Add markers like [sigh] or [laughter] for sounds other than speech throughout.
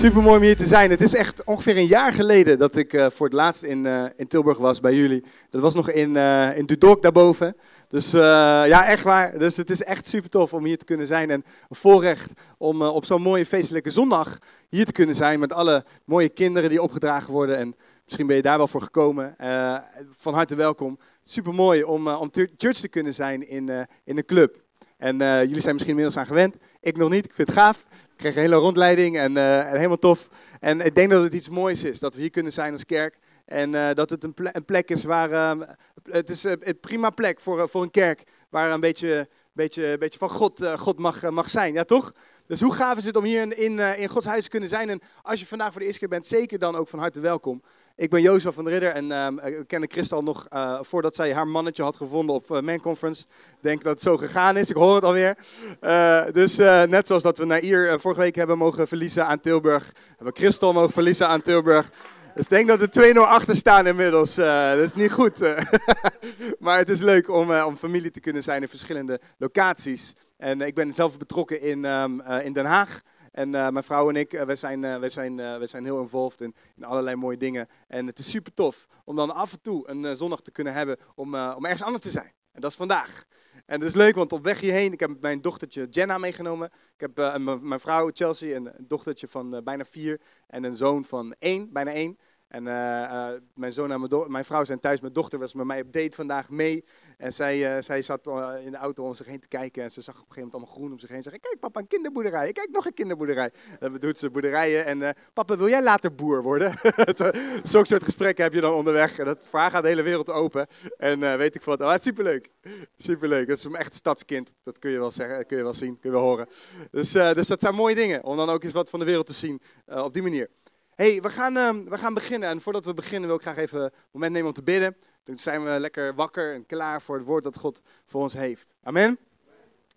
Super mooi om hier te zijn. Het is echt ongeveer een jaar geleden dat ik uh, voor het laatst in, uh, in Tilburg was bij jullie. Dat was nog in, uh, in Dudok daarboven. Dus ja, echt waar. Dus het is echt super tof om hier te kunnen zijn. En een voorrecht om op zo'n mooie feestelijke zondag hier te kunnen zijn met alle mooie kinderen die opgedragen worden. En misschien ben je daar wel voor gekomen. van harte welkom. Super mooi om, om church te kunnen zijn in, in een club. En jullie zijn misschien inmiddels aan gewend. Ik nog niet. Ik vind het gaaf kreeg een hele rondleiding en, uh, en, helemaal tof. En ik denk dat het iets moois is, dat we hier kunnen zijn als kerk. En uh, dat het een, ple een, plek is waar, uh, het is een prima plek voor, voor een kerk, waar een beetje, beetje, beetje van God, God mag, mag zijn, ja toch? Dus hoe gaaf is het om hier in, in, in Gods huis te kunnen zijn? En als je vandaag voor de eerste keer bent, zeker dan ook van harte welkom. Ik ben Jozef van der Ridder en uh, ik ken Christel nog uh, voordat zij haar mannetje had gevonden op uh, Man Conference. Ik denk dat het zo gegaan is, ik hoor het alweer. Dus net zoals dat we Nair vorige week hebben mogen verliezen aan Tilburg, hebben we Christel mogen verliezen aan Tilburg. Dus ik denk dat we 2-0 achter staan inmiddels. dat is niet goed. [laughs] maar het is leuk om, om familie te kunnen zijn in verschillende locaties. En ik ben zelf betrokken in, um, in Den Haag. En uh, mijn vrouw en ik, uh, we, zijn, uh, we, zijn, we zijn heel involved in, in, allerlei mooie dingen. En het is super tof om dan af en toe een zondag te kunnen hebben om, om ergens anders te zijn. En dat is vandaag. En dat is leuk, want op weg hierheen, ik heb mijn dochtertje Jenna meegenomen. Ik heb mijn vrouw Chelsea, een dochtertje van bijna vier en een zoon van één, bijna één. En uh, uh, mijn zoon en mijn, mijn, vrouw zijn thuis. Mijn dochter was met mij op date vandaag mee. En zij, uh, zij zat in de auto om zich heen te kijken. En ze zag op een gegeven moment allemaal groen om zich heen. Ze zei, kijk papa, een kinderboerderij. Kijk, nog een kinderboerderij. Dan doet ze boerderijen. En papa, wil jij later boer worden? [laughs] Zo'n soort gesprekken heb je dan onderweg. En dat, voor haar gaat de hele wereld open. En weet ik wat. Oh, superleuk. Superleuk. Dat is een echt stadskind. Dat kun je wel zeggen. kun je wel zien. Kun je wel horen. Dus, dus dat zijn mooie dingen. Om dan ook eens wat van de wereld te zien. op die manier hey, we gaan, uh, we gaan beginnen. En voordat we beginnen wil ik graag even een moment nemen om te bidden. Dan zijn we lekker wakker en klaar voor het woord dat God voor ons heeft. Amen.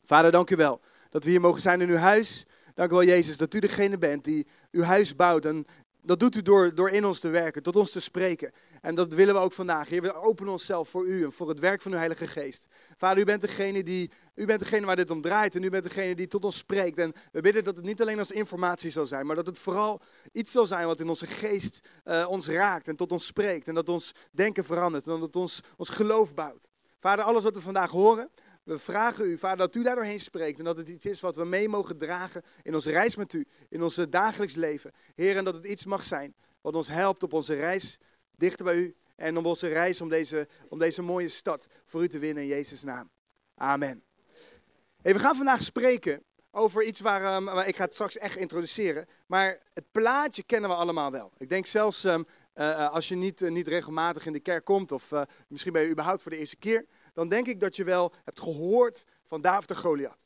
Vader, dank u wel dat we hier mogen zijn in uw huis. Dank u wel, Jezus, dat u degene bent die uw huis bouwt en dat doet u door, door in ons te werken, tot ons te spreken. En dat willen we ook vandaag. Heer, we openen onszelf voor u en voor het werk van uw Heilige Geest. Vader, u bent degene, die, u bent degene waar dit om draait en u bent degene die tot ons spreekt. En we bidden dat het niet alleen als informatie zal zijn, maar dat het vooral iets zal zijn wat in onze geest uh, ons raakt en tot ons spreekt. En dat ons denken verandert en dat ons, ons geloof bouwt. Vader, alles wat we vandaag horen, we vragen u, Vader, dat u daar doorheen spreekt en dat het iets is wat we mee mogen dragen in onze reis met u, in ons dagelijks leven. Heer, en dat het iets mag zijn wat ons helpt op onze reis dichter bij u en op onze reis om deze, om deze mooie stad voor u te winnen in Jezus' naam. Amen. We gaan vandaag spreken over iets waar, um, ik ga het straks echt introduceren, maar het plaatje kennen we allemaal wel. Ik denk zelfs um, uh, als je niet, niet regelmatig in de kerk komt of misschien ben je überhaupt voor de eerste keer, dan denk ik dat je wel hebt gehoord van David de Goliath.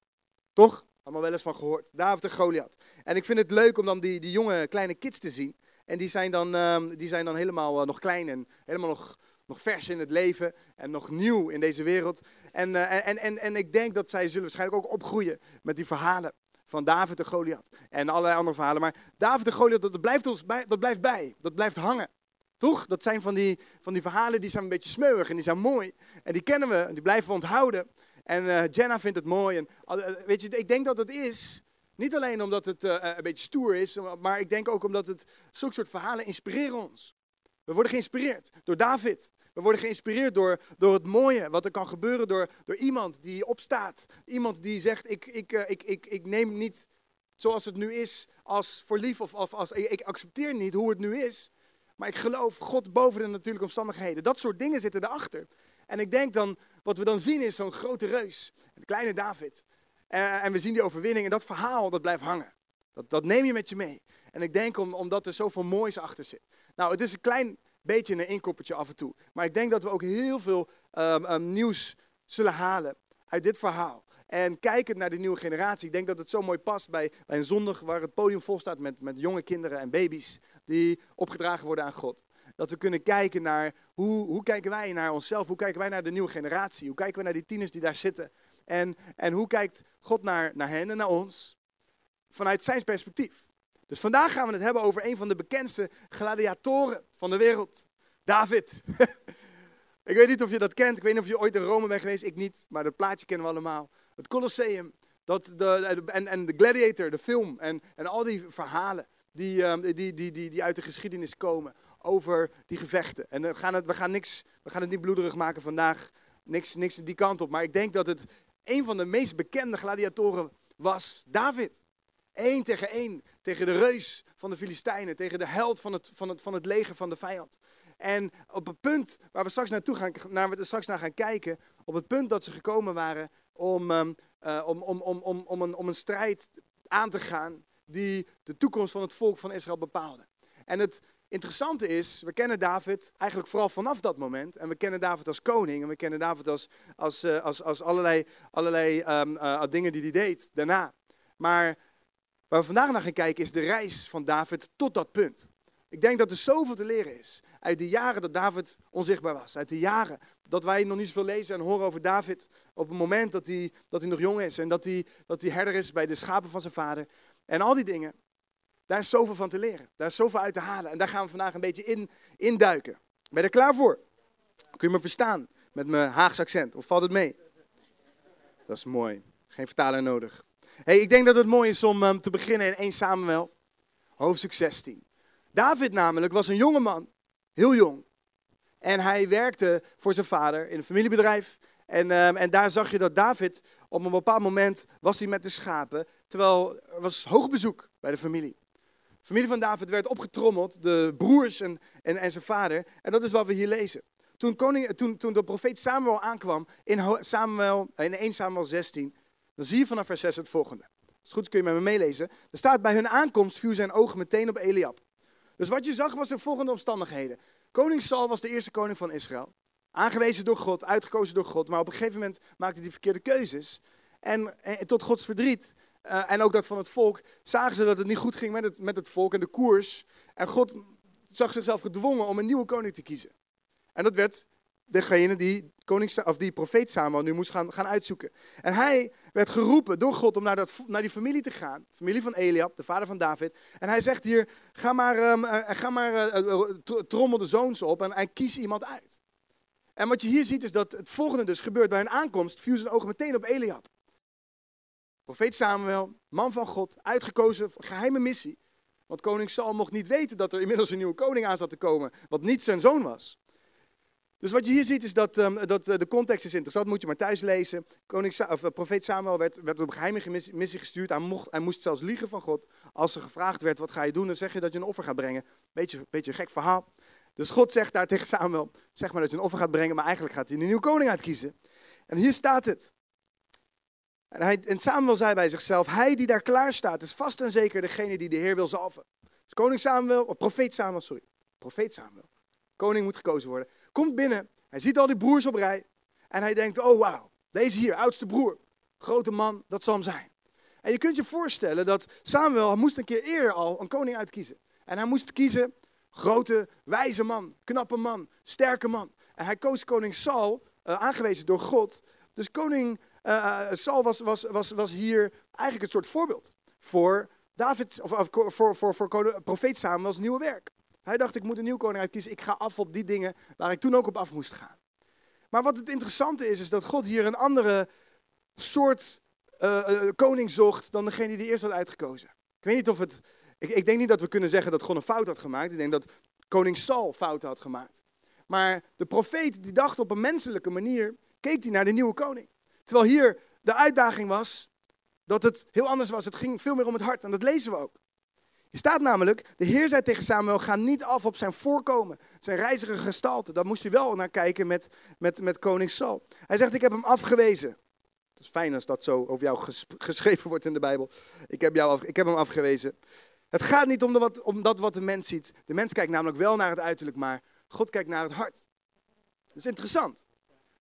Toch? Allemaal wel eens van gehoord. David de Goliath. En ik vind het leuk om dan die, die jonge kleine kids te zien. En die zijn dan, um, die zijn dan helemaal uh, nog klein en helemaal nog, nog vers in het leven en nog nieuw in deze wereld. En, uh, en, en, en ik denk dat zij zullen waarschijnlijk ook opgroeien met die verhalen van David de Goliath en allerlei andere verhalen. Maar David de Goliath, dat blijft, ons bij, dat blijft bij, dat blijft hangen. Toch? Dat zijn van die, van die verhalen die zijn een beetje smeuig en die zijn mooi. En die kennen we en die blijven we onthouden. En uh, Jenna vindt het mooi. En, uh, weet je, ik denk dat het is, niet alleen omdat het uh, een beetje stoer is, maar ik denk ook omdat het zulke soort verhalen inspireren ons. We worden geïnspireerd door David. We worden geïnspireerd door, door het mooie wat er kan gebeuren door, door iemand die opstaat. Iemand die zegt, ik, ik, ik, ik, ik neem niet zoals het nu is als voor lief of, of als, ik accepteer niet hoe het nu is. Maar ik geloof God boven de natuurlijke omstandigheden. Dat soort dingen zitten erachter. En ik denk dan, wat we dan zien is zo'n grote reus. Een kleine David. En, en, we zien die overwinning en dat verhaal, dat blijft hangen. Dat, dat neem je met je mee. En ik denk om, omdat er zoveel moois achter zit. Nou, het is een klein beetje een inkoppertje af en toe. Maar ik denk dat we ook heel veel um, um, nieuws zullen halen uit dit verhaal. En kijkend naar de nieuwe generatie, ik denk dat het zo mooi past bij, bij een zondag waar het podium vol staat met, met jonge kinderen en baby's die opgedragen worden aan God. Dat we kunnen kijken naar hoe, hoe kijken wij naar onszelf, hoe kijken wij naar de nieuwe generatie, hoe kijken we naar die tieners die daar zitten. En, en hoe kijkt God naar, naar hen en naar ons vanuit zijn perspectief. Dus vandaag gaan we het hebben over een van de bekendste gladiatoren van de wereld, David. [laughs] ik weet niet of je dat kent, ik weet niet of je ooit in Rome bent geweest, ik niet, maar dat plaatje kennen we allemaal. Het Colosseum, dat de, en, en de Gladiator, de film en, en al die verhalen die, ehm, die, die, die, die uit de geschiedenis komen over die gevechten. En we gaan het, we gaan niks, we gaan het niet bloederig maken vandaag, niks, niks die kant op. Maar ik denk dat het een van de meest bekende gladiatoren was David. Eén tegen één, tegen de reus van de Filistijnen, tegen de held van het, van het, van het leger van de vijand. En op het punt waar we straks naartoe gaan, naar we straks naar gaan kijken, op het punt dat ze gekomen waren om, um, om, om, om, om, om, een, om een strijd aan te gaan die de toekomst van het volk van Israël bepaalde. En het interessante is, we kennen David eigenlijk vooral vanaf dat moment. En we kennen David als koning en we kennen David als, als, uh, als, als allerlei, allerlei um, uh, dingen die hij deed daarna. Maar waar we vandaag naar gaan kijken is de reis van David tot dat punt. Ik denk dat er zoveel te leren is uit de jaren dat David onzichtbaar was. Uit de jaren dat wij nog niet zoveel lezen en horen over David op het moment dat hij, dat hij nog jong is. En dat hij, dat hij herder is bij de schapen van zijn vader. En al die dingen. Daar is zoveel van te leren. Daar is zoveel uit te halen. En daar gaan we vandaag een beetje in induiken. Ben je er klaar voor? Kun je me verstaan met mijn Haagse accent? Of valt het mee? Dat is mooi. Geen vertaler nodig. Hey, ik denk dat het mooi is om um, te beginnen in 1 Samuel, hoofdstuk 16. David namelijk was een jonge man, heel jong. En hij werkte voor zijn vader in een familiebedrijf. En, um, en daar zag je dat David op een bepaald moment was hij met de schapen, terwijl er was hoog bezoek bij de familie. De familie van David werd opgetrommeld, de broers en, en, en zijn vader. En dat is wat we hier lezen. Toen, koning, toen, toen de profeet Samuel aankwam in, Samuel, in 1 Samuel 16, dan zie je vanaf vers 6 het volgende. Als het goed kun je met me meelezen. Er staat bij hun aankomst viel zijn ogen meteen op Eliab. Dus wat je zag was de volgende omstandigheden. Koning Saul was de eerste koning van Israël. Aangewezen door God, uitgekozen door God. Maar op een gegeven moment maakte hij verkeerde keuzes. En, en tot Gods verdriet, uh, en ook dat van het volk, zagen ze dat het niet goed ging met het, met het volk en de koers. En God zag zichzelf gedwongen om een nieuwe koning te kiezen. En dat werd degene die, koning, die profeet Samuel nu moest gaan, gaan uitzoeken. En hij werd geroepen door God om naar, dat, naar die familie te gaan. Familie van Eliab, de vader van David. En hij zegt hier, ga maar, um, uh, ga maar uh, trommel de zoons op en, kies iemand uit. En wat je hier ziet is dat het volgende dus gebeurt. Bij hun aankomst viel zijn ogen meteen op Eliab. Profeet Samuel, man van God, uitgekozen, geheime missie. Want koning Saul mocht niet weten dat er inmiddels een nieuwe koning aan zat te komen, wat niet zijn zoon was. Dus wat je hier ziet is dat, um, dat uh, de context is interessant, moet je maar thuis lezen. Koning of, uh, profeet Samuel werd, werd op geheime missie, missie gestuurd. Hij, mocht, hij moest zelfs liegen van God. Als er gevraagd werd, wat ga je doen? Dan zeg je dat je een offer gaat brengen. Beetje, beetje een gek verhaal. Dus God zegt daar tegen Samuel, zeg maar dat je een offer gaat brengen, maar eigenlijk gaat hij een nieuwe koning uitkiezen. En hier staat het. En, hij, en Samuel zei bij zichzelf, hij die daar klaar staat, is vast en zeker degene die de Heer wil zalven. Dus koning Samuel, of profeet Samuel, sorry, profeet Samuel. Koning moet gekozen worden. Komt binnen, hij ziet al die broers op rij. En hij denkt, oh wauw, deze hier, oudste broer, grote man, dat zal hem zijn. En je kunt je voorstellen dat Samuel moest een keer eerder al een koning uitkiezen. En hij moest kiezen grote, wijze man, knappe man, sterke man. En hij koos koning Saul, uh, aangewezen door God. Dus koning uh, Saul was, was, was, was hier eigenlijk een soort voorbeeld voor David, of, of voor, voor, voor, voor profeet Samuel's nieuwe werk. Hij dacht, ik moet een nieuw koning uitkiezen. Ik ga af op die dingen waar ik toen ook op af moest gaan. Maar wat het interessante is, is dat God hier een andere soort uh, koning zocht dan degene die eerst had uitgekozen. Ik weet niet of het. Ik, ik, denk niet dat we kunnen zeggen dat God een fout had gemaakt. Ik denk dat koning Saul fouten had gemaakt. Maar de profeet die dacht op een menselijke manier, keek hij naar de nieuwe koning. Terwijl hier de uitdaging was dat het heel anders was. Het ging veel meer om het hart en dat lezen we ook. Je staat namelijk, de Heer zei tegen Samuel, ga niet af op zijn voorkomen, zijn reizige gestalte. Daar moest je wel naar kijken met, met, met koning Saul. Hij zegt, ik heb hem afgewezen. Het is fijn als dat zo over jou geschreven wordt in de Bijbel. Ik heb, jou ik heb hem afgewezen. Het gaat niet om, de wat, om dat wat de mens ziet. De mens kijkt namelijk wel naar het uiterlijk, maar God kijkt naar het hart. Dat is interessant.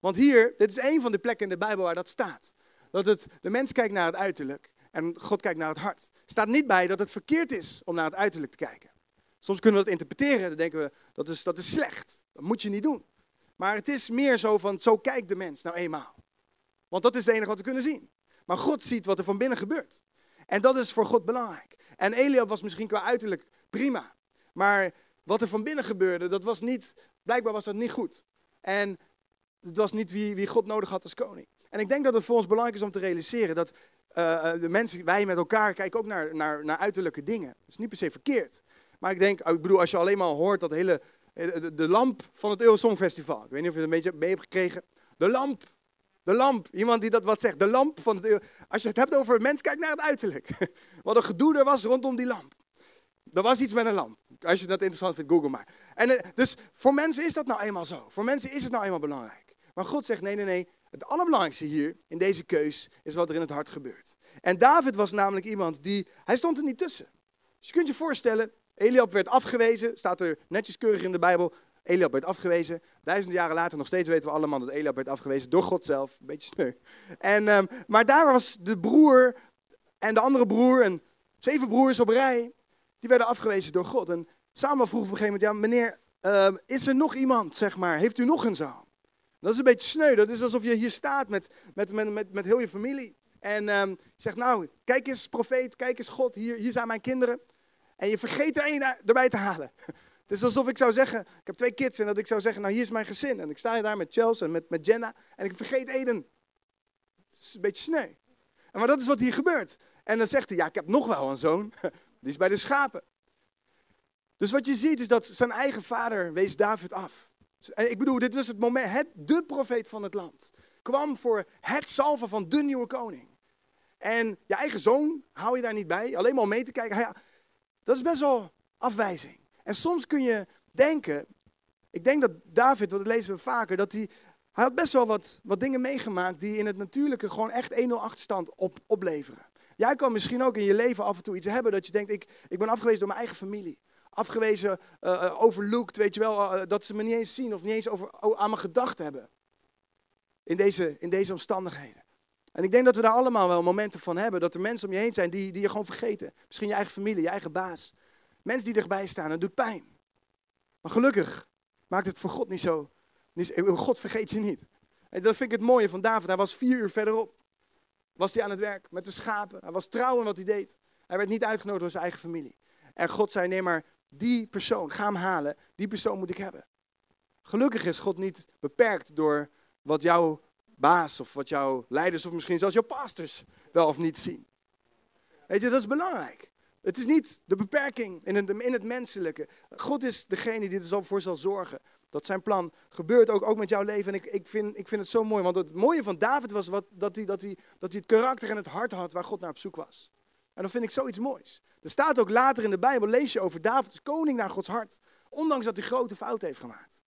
Want hier, dit is een van de plekken in de Bijbel waar dat staat. Dat het, de mens kijkt naar het uiterlijk en God kijkt naar het hart. Staat niet bij dat het verkeerd is om naar het uiterlijk te kijken. Soms kunnen we dat interpreteren, dan denken we dat is, dat is slecht. Dat moet je niet doen. Maar het is meer zo van, zo kijkt de mens nou eenmaal. Want dat is het enige wat we kunnen zien. Maar God ziet wat er van binnen gebeurt. En dat is voor God belangrijk. En Eliab was misschien qua uiterlijk prima. Maar wat er van binnen gebeurde, dat was niet, blijkbaar was dat niet goed. En het was niet wie, wie God nodig had als koning. En ik denk dat het voor ons belangrijk is om te realiseren dat eh, de mensen, wij met elkaar kijken ook naar, naar, naar uiterlijke dingen. Dat is niet per se verkeerd. Maar ik denk, ik bedoel, als je alleen maar hoort dat hele, de, de lamp van het Eurosong Festival. Ik weet niet of je het een beetje mee hebt gekregen. De lamp, de lamp. Iemand die dat wat zegt. De lamp van het Als je het hebt over een mens, kijk naar het uiterlijk. [laughs] Wat een gedoe er was rondom die lamp. Er was iets met een lamp. Als je dat interessant vindt, google maar. En, eh, dus voor mensen is dat nou eenmaal zo. Voor mensen is het nou eenmaal belangrijk. Maar God zegt, nee, nee, nee. Het allerbelangrijkste hier, in deze keus, is wat er in het hart gebeurt. En David was namelijk iemand die, hij stond er niet tussen. Dus je kunt je voorstellen, Eliab werd afgewezen, staat er netjes keurig in de Bijbel. Eliab werd afgewezen. Duizenden jaren later, nog steeds weten we allemaal dat Eliab werd afgewezen door God zelf. Een beetje sneu. En, um, maar daar was de broer en de andere broer, en zeven broers op rij, die werden afgewezen door God. En Samuel vroeg op een gegeven moment, ja meneer, um, is er nog iemand, zeg maar, heeft u nog een zoon? Dat is een beetje sneu, dat is alsof je hier staat met, met, met, met, met heel je familie. En um, zegt, nou, kijk eens profeet, kijk eens God, hier, hier zijn mijn kinderen. En je vergeet er één erbij te halen. [laughs] Het is alsof ik zou zeggen, ik heb twee kids en dat ik zou zeggen, nou hier is mijn gezin. En ik sta daar met Chelsea en met, met Jenna en ik vergeet Eden. Het is een beetje sneu. Maar dat is wat hier gebeurt. En dan zegt hij, ja ik heb nog wel een zoon, [laughs] die is bij de schapen. Dus wat je ziet is dat zijn eigen vader wees David af. Ik bedoel, dit was het moment, het, de profeet van het land. Kwam voor het salven van de nieuwe koning. En je eigen zoon hou je daar niet bij, alleen maar om mee te kijken. Ja, dat is best wel afwijzing. En soms kun je denken, ik denk dat David, dat lezen we vaker, dat hij, hij had best wel wat, wat dingen meegemaakt die in het natuurlijke gewoon echt 1-0 achterstand op, opleveren. Jij kan misschien ook in je leven af en toe iets hebben dat je denkt, ik, ik ben afgewezen door mijn eigen familie. Afgewezen, uh, overlooked, weet je wel, uh, dat ze me niet eens zien of niet eens over, aan me gedacht hebben. In deze, in deze omstandigheden. En ik denk dat we daar allemaal wel momenten van hebben. Dat er mensen om je heen zijn die, die je gewoon vergeten. Misschien je eigen familie, je eigen baas. Mensen die erbij staan, het doet pijn. Maar gelukkig maakt het voor God niet zo. God vergeet je niet. En dat vind ik het mooie van David. Hij was vier uur verderop. Was hij aan het werk met de schapen. Hij was trouw in wat hij deed. Hij werd niet uitgenodigd door zijn eigen familie. En God zei, nee maar die persoon, ga hem halen. Die persoon moet ik hebben. Gelukkig is God niet beperkt door wat jouw baas of wat jouw leiders of misschien zelfs jouw pastors wel of niet zien. Weet je, dat is belangrijk. Het is niet de beperking in het, in het menselijke. God is degene die er voor zal zorgen. Dat zijn plan gebeurt ook, ook met jouw leven. En ik, ik, vind, ik vind het zo mooi. Want het mooie van David was wat, dat, hij, dat, hij, dat hij het karakter en het hart had waar God naar op zoek was. En dat vind ik zoiets moois. Er staat ook later in de Bijbel, lees je over David als koning naar Gods hart. Ondanks dat hij grote fouten heeft gemaakt.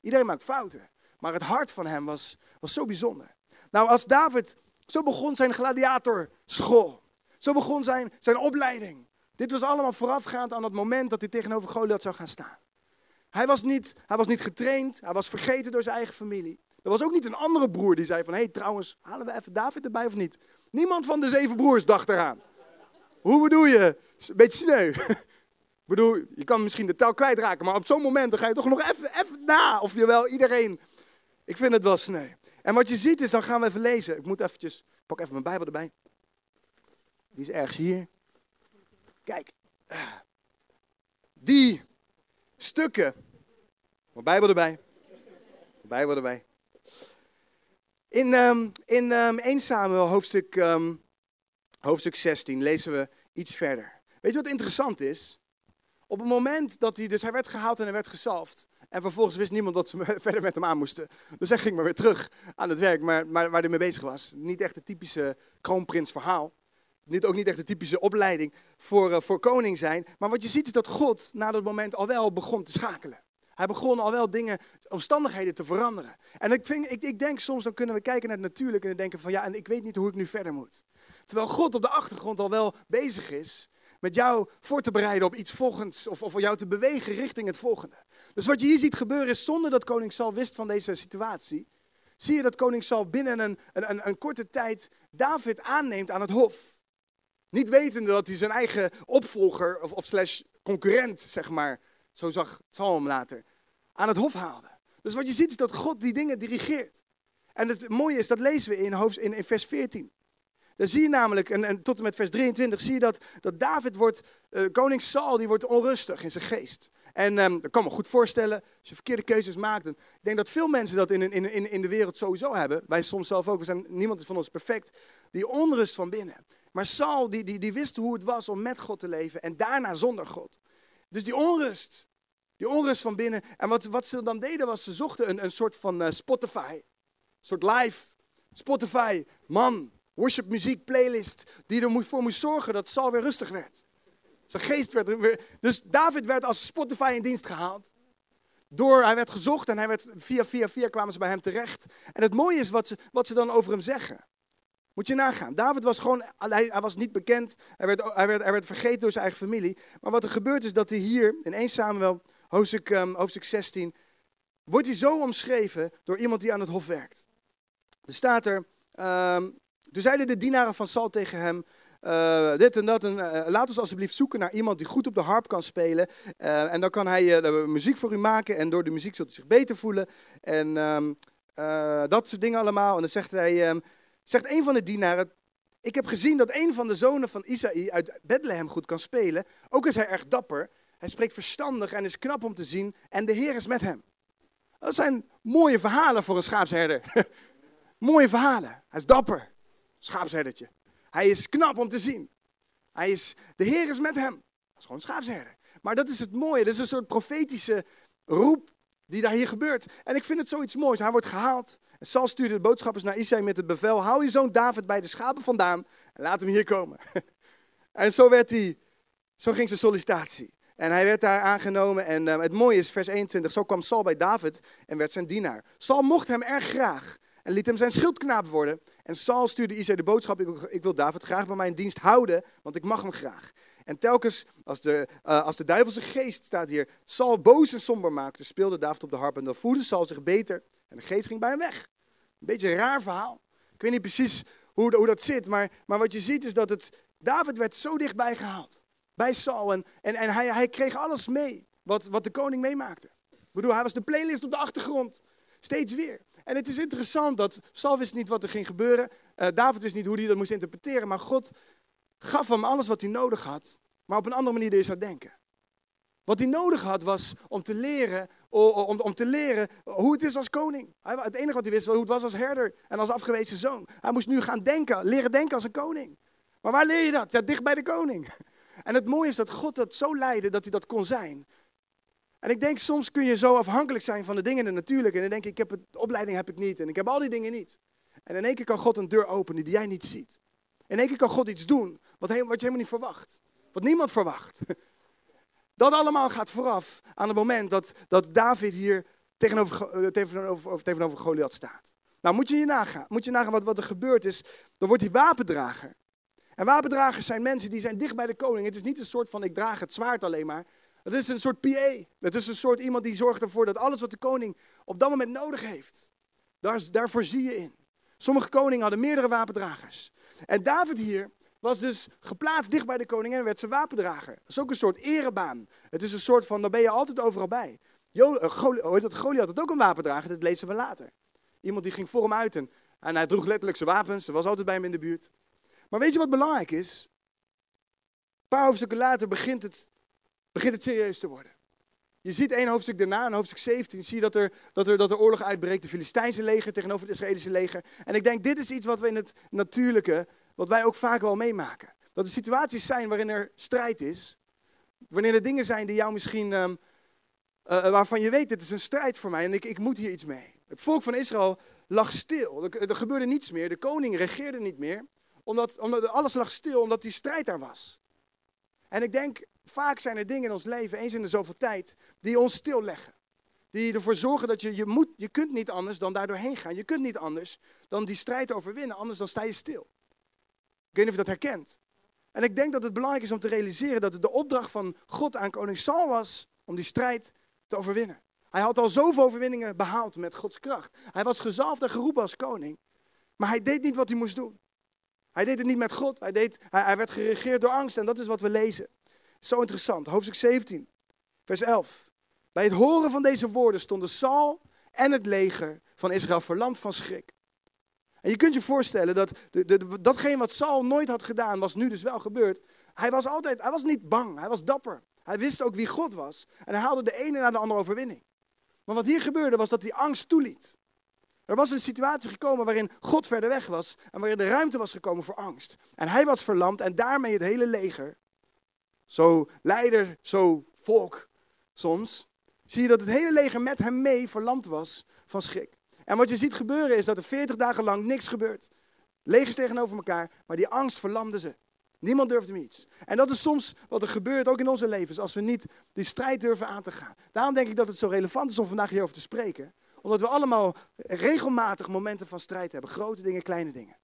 Iedereen maakt fouten. Maar het hart van hem was, was zo bijzonder. Nou, als David, zo begon zijn gladiatorschool. Zo begon zijn, zijn opleiding. Dit was allemaal voorafgaand aan het moment dat hij tegenover Goliath zou gaan staan. Hij was, niet, hij was niet getraind, hij was vergeten door zijn eigen familie. Er was ook niet een andere broer die zei van, hé hey, trouwens, halen we even David erbij of niet? Niemand van de zeven broers dacht eraan. Hoe bedoel je? Een beetje sneu. [laughs] Bedoel, je kan misschien de tel kwijtraken, maar op zo'n moment dan ga je toch nog even, even na of je wel iedereen ik vind het wel sneu. En wat je ziet is, dan gaan we even lezen. Ik moet eventjes, pak even mijn Bijbel erbij. Die is ergens hier. Kijk. Die stukken. Mijn Bijbel erbij. Mijn Bijbel erbij. In, um, in um, 1 Samuel hoofdstuk, um, hoofdstuk 16 lezen we iets verder. Weet je wat interessant is? Op het moment dat hij, dus hij werd gehaald en hij werd gezalfd. En vervolgens wist niemand dat ze [laughs] verder met hem aan moesten. Dus hij ging maar weer terug aan het werk maar, maar waar hij mee bezig was. Niet echt het typische kroonprins verhaal. Niet, ook niet echt de typische opleiding voor, uh, voor koning zijn. Maar wat je ziet is dat God na dat moment al wel begon te schakelen. Hij begon al wel dingen, omstandigheden te veranderen. En ik, vind, ik, ik denk soms, dan kunnen we kijken naar het natuurlijke en denken van ja, en ik weet niet hoe ik nu verder moet. Terwijl God op de achtergrond al wel bezig is met jou voor te bereiden op iets volgends. Of, of jou te bewegen richting het volgende. Dus wat je hier ziet gebeuren is zonder dat koning Saul wist van deze situatie. Zie je dat koning Saul binnen een, een, een korte tijd David aanneemt aan het hof. Niet wetende dat hij zijn eigen opvolger of, of slash concurrent, zeg maar, zo zag Saul later, aan het hof haalde. Dus wat je ziet is dat God die dingen dirigeert. En het mooie is, dat lezen we in, hoofd, in, vers 14. Daar zie je namelijk, en, en tot en met vers 23 zie je dat, dat David wordt, uh, koning Saul, die wordt onrustig in zijn geest. En um, dat kan me goed voorstellen, als je verkeerde keuzes maakt. ik denk dat veel mensen dat in, in, in, in de wereld sowieso hebben. Wij soms zelf ook, we zijn, niemand is van ons perfect. Die onrust van binnen. Maar Saul, die, die, die wist hoe het was om met God te leven en daarna zonder God. Dus die onrust, die onrust van binnen. En wat, wat ze dan deden was, ze zochten een, een soort van uh, Spotify. Een soort live Spotify, man, worship muziek playlist. Die ervoor moest zorgen dat Saul weer rustig werd. Zijn geest werd weer... Dus David werd als Spotify in dienst gehaald. Door, hij werd gezocht en hij werd, via, via, via kwamen ze bij hem terecht. En het mooie is wat ze, wat ze dan over hem zeggen. Moet je nagaan. David was gewoon, hij, was niet bekend. Hij werd, hij, werd, hij werd vergeten door zijn eigen familie. Maar wat er gebeurt is dat hij hier, in 1 Samuel, hoofdstuk, um, hoofdstuk 16, wordt hij zo omschreven door iemand die aan het hof werkt. Er staat er, um, toen zeiden de dienaren van Sal tegen hem, uh, dit en dat. En, uh, laat ons alsjeblieft zoeken naar iemand die goed op de harp kan spelen. Uh, en dan kan hij muziek voor u maken. En door de muziek zult u zich beter voelen. En um, dat soort dingen allemaal. En dan zegt hij, zegt een van de dienaren. Ik heb gezien dat een van de zonen van Isaï uit Bethlehem goed kan spelen. Ook is hij erg dapper. Hij spreekt verstandig en is knap om te zien. En de Heer is met hem. Dat zijn mooie verhalen voor een schaapsherder. [laughs] mooie verhalen. Hij is dapper. Schaapsherdertje. Hij is knap om te zien. Hij is, de Heer is met hem. Dat is gewoon schaapsherder. Maar dat is het mooie. Dat is een soort profetische roep die daar hier gebeurt. En ik vind het zoiets moois. Hij wordt gehaald. En Saul stuurde de boodschappers naar Isaï met het bevel: hou je zoon David bij de schapen vandaan en laat hem hier komen. [laughs] en zo werd hij, zo ging zijn sollicitatie. En hij werd daar aangenomen. En uh, het mooie is, vers 21, zo kwam Saul bij David en werd zijn dienaar. Saul mocht hem erg graag en liet hem zijn schildknaap worden. En Saul stuurde Isai de boodschap, ik, ik, wil David graag bij mijn dienst houden, want ik mag hem graag. En telkens als de, uh, als de duivelse geest, staat hier, Saul boos en somber maakte, speelde David op de harp en dan voelde Saul zich beter en de geest ging bij hem weg. Een beetje een raar verhaal. Ik weet niet precies hoe, hoe dat zit, maar, maar wat je ziet is dat het, David werd zo dichtbij gehaald. Bij Saul en, en, en hij, hij kreeg alles mee wat, wat de koning meemaakte. Ik bedoel, hij was de playlist op de achtergrond. Steeds weer. En het is interessant dat Saul wist niet wat er ging gebeuren. Uh, David wist niet hoe hij dat moest interpreteren. Maar God gaf hem alles wat hij nodig had. Maar op een andere manier dan je zou denken. Wat hij nodig had was om te leren, om, om te leren hoe het is als koning. Het enige wat hij wist was hoe het was als herder en als afgewezen zoon. Hij moest nu gaan denken, leren denken als een koning. Maar waar leer je dat? Ja, dicht bij de koning. [laughs] En het mooie is dat God dat zo leidde dat hij dat kon zijn. En ik denk, soms kun je zo afhankelijk zijn van de dingen in de natuurlijke. En dan denk ik, ik heb het, opleiding heb ik niet. En ik heb al die dingen niet. En in één keer kan God een deur openen die jij niet ziet. In één keer kan God iets doen wat, wat je helemaal niet verwacht. Wat niemand verwacht. [laughs] Dat allemaal gaat vooraf aan het moment dat, dat David hier tegenover, eh, tegenover, tegenover Goliath staat. Nou, moet je je nagaan, moet je nagaan wat, wat er gebeurd is. Dan wordt hij wapendrager. En wapendragers zijn mensen die zijn dicht bij de koning. Het is niet een soort van ik draag het zwaard alleen maar. Het is een soort PA. Het is een soort iemand die zorgt ervoor dat alles wat de koning op dat moment nodig heeft, daar, daarvoor zie je in. Sommige koningen hadden meerdere wapendragers. En David hier was dus geplaatst dicht bij de koning en werd zijn wapendrager. Dat is ook een soort erebaan. Het is een soort van, daar ben je altijd overal bij. Jo, uh, Goliath had ook een wapendrager, dat lezen we later. Iemand die ging voor hem uit en, hij droeg letterlijk zijn wapens. Hij was altijd bij hem in de buurt. Maar weet je wat belangrijk is? Een paar hoofdstukken later begint het begint het serieus te worden. Je ziet één hoofdstuk daarna, in hoofdstuk 17, zie je dat er, dat, er, dat er oorlog uitbreekt, de Filistijnse leger tegenover het Israëlische leger. En ik denk, dit is iets wat we in het natuurlijke, wat wij ook vaak wel meemaken. Dat er situaties zijn waarin er strijd is, wanneer er dingen zijn die jou misschien, um, uh, waarvan je weet, dit is een strijd voor mij en ik, ik moet hier iets mee. Het volk van Israël lag stil, er, er gebeurde niets meer, de koning regeerde niet meer, omdat, omdat alles lag stil, omdat die strijd daar was. En ik denk, vaak zijn er dingen in ons leven, eens in de zoveel tijd, die ons stilleggen. Die ervoor zorgen dat je, je, moet, je kunt niet anders dan daar doorheen gaan. Je kunt niet anders dan die strijd overwinnen, anders dan sta je stil. Ik weet niet of je dat herkent. En ik denk dat het belangrijk is om te realiseren dat het de opdracht van God aan koning Saul was om die strijd te overwinnen. Hij had al zoveel overwinningen behaald met Gods kracht. Hij was gezalfd en geroepen als koning. Maar hij deed niet wat hij moest doen. Hij deed het niet met God. Hij, deed, hij, hij werd geregeerd door angst. En dat is wat we lezen. Zo interessant. Hoofdstuk 17, vers 11. Bij het horen van deze woorden stonden Saul en het leger van Israël verlamd van schrik. En je kunt je voorstellen dat de, datgene wat Saul nooit had gedaan, was nu dus wel gebeurd. Hij was altijd, hij was niet bang, hij was dapper. Hij wist ook wie God was. En hij haalde de ene naar de andere overwinning. Maar wat hier gebeurde was dat hij angst toeliet. Er was een situatie gekomen waarin God verder weg was en waarin de ruimte was gekomen voor angst. En hij was verlamd en daarmee het hele leger. Zo leider, zo volk soms. Zie je dat het hele leger met hem mee verlamd was van schrik. En wat je ziet gebeuren is dat er 40 dagen lang niks gebeurt. Legers tegenover elkaar, maar die angst verlamde ze. Niemand durft hem iets. En dat is soms wat er gebeurt, ook in onze levens, als we niet die strijd durven aan te gaan. Daarom denk ik dat het zo relevant is om vandaag hierover te spreken. Omdat we allemaal regelmatig momenten van strijd hebben. Grote dingen, kleine dingen.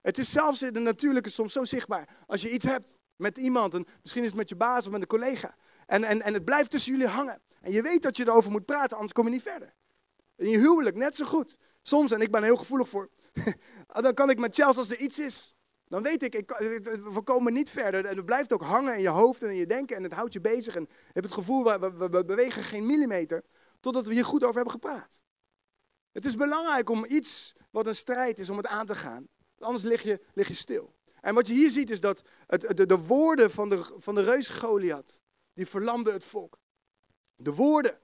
Het is zelfs in de natuurlijke soms zo zichtbaar. Als je iets hebt met iemand, en misschien is het met je baas of met een collega. En, en, en het blijft tussen jullie hangen. En je weet dat je erover moet praten, anders kom je niet verder. In je huwelijk net zo goed. Soms, en ik ben heel gevoelig voor, [laughs] dan kan ik met Chelsea als er iets is. Dan weet ik, ik, we komen niet verder. En het blijft ook hangen in je hoofd en in je denken. En het houdt je bezig. En je hebt het gevoel, we, we, we bewegen geen millimeter. Totdat we hier goed over hebben gepraat. Het is belangrijk om iets wat een strijd is, om het aan te gaan. Anders lig je, lig je stil. En wat je hier ziet is dat het, de, de woorden van de, van de reus Goliath, die verlamden het volk. De woorden.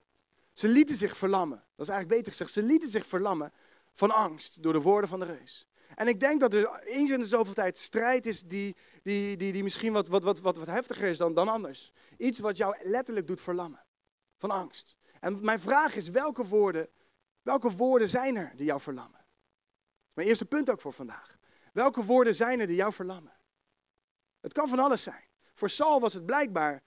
Ze lieten zich verlammen. Dat is eigenlijk beter gezegd. Ze lieten zich verlammen van angst door de woorden van de reus. En ik denk dat er eens in de zoveel tijd strijd is die, die, die, die misschien wat, wat, wat, wat, wat heftiger is dan, dan anders. Iets wat jou letterlijk doet verlammen. Van angst. En mijn vraag is, welke woorden, welke woorden zijn er die jou verlammen? Mijn eerste punt ook voor vandaag. Welke woorden zijn er die jou verlammen? Het kan van alles zijn. Voor Saul was het blijkbaar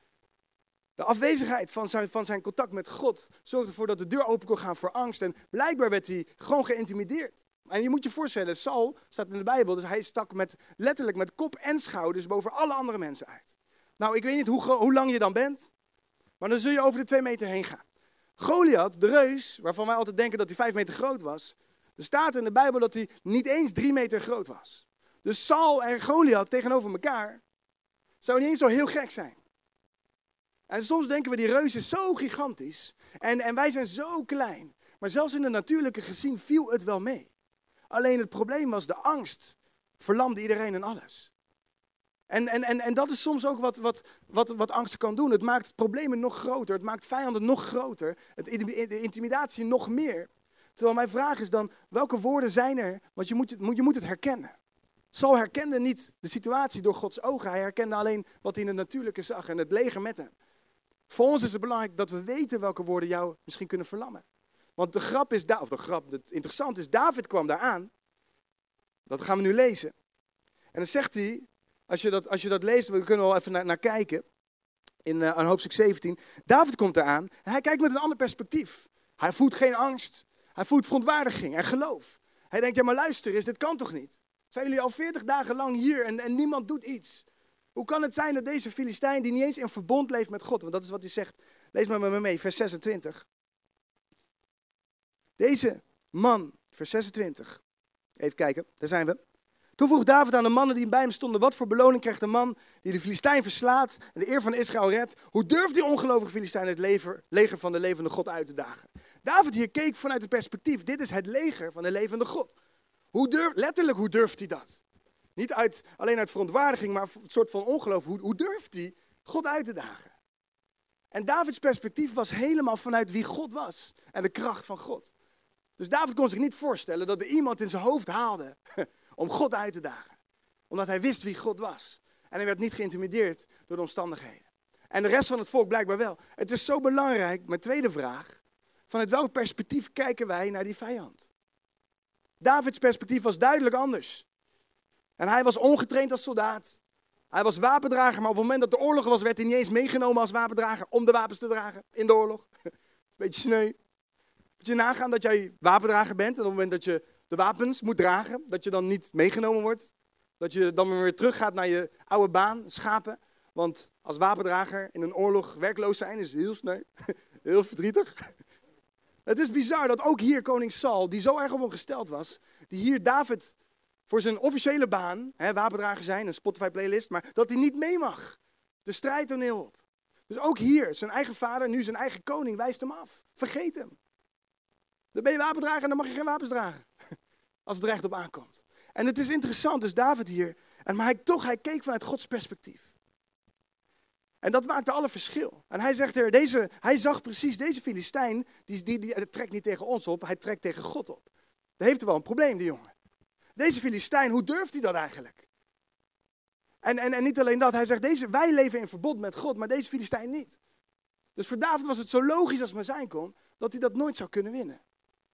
de afwezigheid van zijn, van zijn contact met God zorgde ervoor dat de deur open kon gaan voor angst. En blijkbaar werd hij gewoon geïntimideerd. En je moet je voorstellen, Saul staat in de Bijbel, dus hij stak met, letterlijk met kop en schouders boven alle andere mensen uit. Nou, ik weet niet hoe, hoe lang je dan bent, maar dan zul je over de twee meter heen gaan. Goliath, de reus, waarvan wij altijd denken dat hij vijf meter groot was, er staat in de Bijbel dat hij niet eens drie meter groot was. Dus Saul en Goliath tegenover elkaar zou niet eens zo heel gek zijn. En soms denken we, die reus is zo gigantisch en, en wij zijn zo klein. Maar zelfs in de natuurlijke gezien viel het wel mee. Alleen het probleem was de angst. Verlamde iedereen en alles. En, en, en, en dat is soms ook wat, wat, wat, wat angst kan doen. Het maakt problemen nog groter. Het maakt vijanden nog groter. Het, de intimidatie nog meer. Terwijl mijn vraag is dan, welke woorden zijn er? Want je moet, je moet het herkennen. Saul herkende niet de situatie door Gods ogen. Hij herkende alleen wat hij in het natuurlijke zag en het leger met hem. Voor ons is het belangrijk dat we weten welke woorden jou misschien kunnen verlammen. Want de grap is, of de grap, het interessante is, David kwam daar aan. Dat gaan we nu lezen. En dan zegt hij, als je dat, als je dat leest, we kunnen wel even naar, naar kijken. In uh, hoofdstuk 17. David komt eraan en hij kijkt met een ander perspectief. Hij voelt geen angst. Hij voelt verontwaardiging en geloof. Hij denkt, ja maar luister eens, dit kan toch niet? Zijn jullie al 40 dagen lang hier en, en niemand doet iets? Hoe kan het zijn dat deze Filistijn, die niet eens in verbond leeft met God, want dat is wat hij zegt, lees maar met me mee, vers 26. Deze man, vers 26. Even kijken, daar zijn we. Toen vroeg David aan de mannen die bij hem stonden: Wat voor beloning krijgt de man die de Filistijn verslaat en de eer van Israël redt? Hoe durft die ongelovige Filistijn het leger, van de levende God uit te dagen? David hier keek vanuit het perspectief: Dit is het leger van de levende God. Hoe durf, letterlijk, hoe durft hij dat? Niet uit, alleen uit verontwaardiging, maar een soort van ongeloof. Hoe, hoe durft hij God uit te dagen? En Davids perspectief was helemaal vanuit wie God was en de kracht van God. Dus David kon zich niet voorstellen dat er iemand in zijn hoofd haalde [laughs] om God uit te dagen. Omdat hij wist wie God was. En hij werd niet geïntimideerd door de omstandigheden. En de rest van het volk blijkbaar wel. Het is zo belangrijk, mijn tweede vraag, vanuit welk perspectief kijken wij naar die vijand? Davids perspectief was duidelijk anders. En hij was ongetraind als soldaat. Hij was wapendrager, maar op het moment dat de oorlog was, werd hij niet eens meegenomen als wapendrager om de wapens te dragen in de oorlog. [laughs] Beetje sneu. Moet je nagaan dat jij wapendrager bent en op het moment dat je de wapens moet dragen, dat je dan niet meegenomen wordt. Dat je dan weer teruggaat naar je oude baan, schapen. Want als wapendrager in een oorlog werkloos zijn is heel sneu, [laughs] heel verdrietig. Het is bizar dat ook hier koning Saul, die zo erg op hem gesteld was, die hier David voor zijn officiële baan, hè, wapendrager zijn, een Spotify playlist, maar dat hij niet mee mag. De strijdtoneel op. Dus ook hier, zijn eigen vader, nu zijn eigen koning, wijst hem af. Vergeet hem. Dan ben je wapendrager en dan mag je geen wapens dragen. [laughs] als het er echt op aankomt. En het is interessant, dus David hier, en maar hij, toch, hij keek vanuit Gods perspectief. En dat maakte alle verschil. En hij zegt er, deze, hij zag precies, deze Filistijn, die, die, die, trekt niet tegen ons op, hij trekt tegen God op. Daar heeft er wel een probleem, die jongen. Deze Filistijn, hoe durft hij dat eigenlijk? En, en, en niet alleen dat, hij zegt, deze, wij leven in verbond met God, maar deze Filistijn niet. Dus voor David was het zo logisch als maar zijn kon, dat hij dat nooit zou kunnen winnen.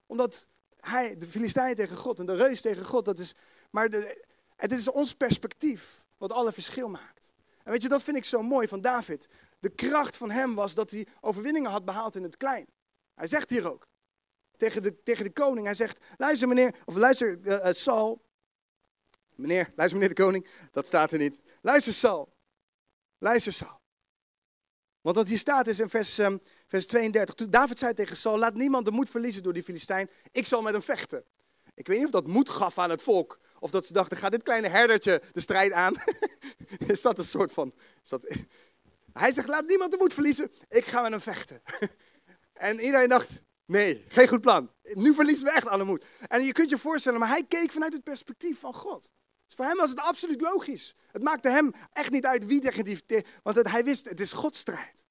Omdat hij, de Filistijn tegen God en de reus tegen God, dat is, maar de, het is ons perspectief wat alle verschil maakt. En weet je, dat vind ik zo mooi van David. De kracht van hem was dat hij overwinningen had behaald in het klein. Hij zegt hier ook, tegen de, tegen de koning, hij zegt, luister meneer, of luister uh, Saul, meneer, luister meneer de koning, dat staat er niet. Luister Saul, luister Saul. Want wat hier staat is in vers, um, vers 32. Toen David zei tegen Saul, laat niemand de moed verliezen door die Filistijn. Ik zal met hem vechten. Ik weet niet of dat moed gaf aan het volk. Of dat ze dachten, gaat dit kleine herdertje de strijd aan? [laughs] is dat een soort van... Is dat... Hij zegt, laat niemand de moed verliezen. Ik ga met hem vechten. [laughs] en iedereen dacht, nee, geen goed plan. Nu verliezen we echt alle moed. En je kunt je voorstellen, maar hij keek vanuit het perspectief van God. Voor hem was het absoluut logisch. Het maakte hem echt niet uit wie tegen want hij wist, het is Gods strijd.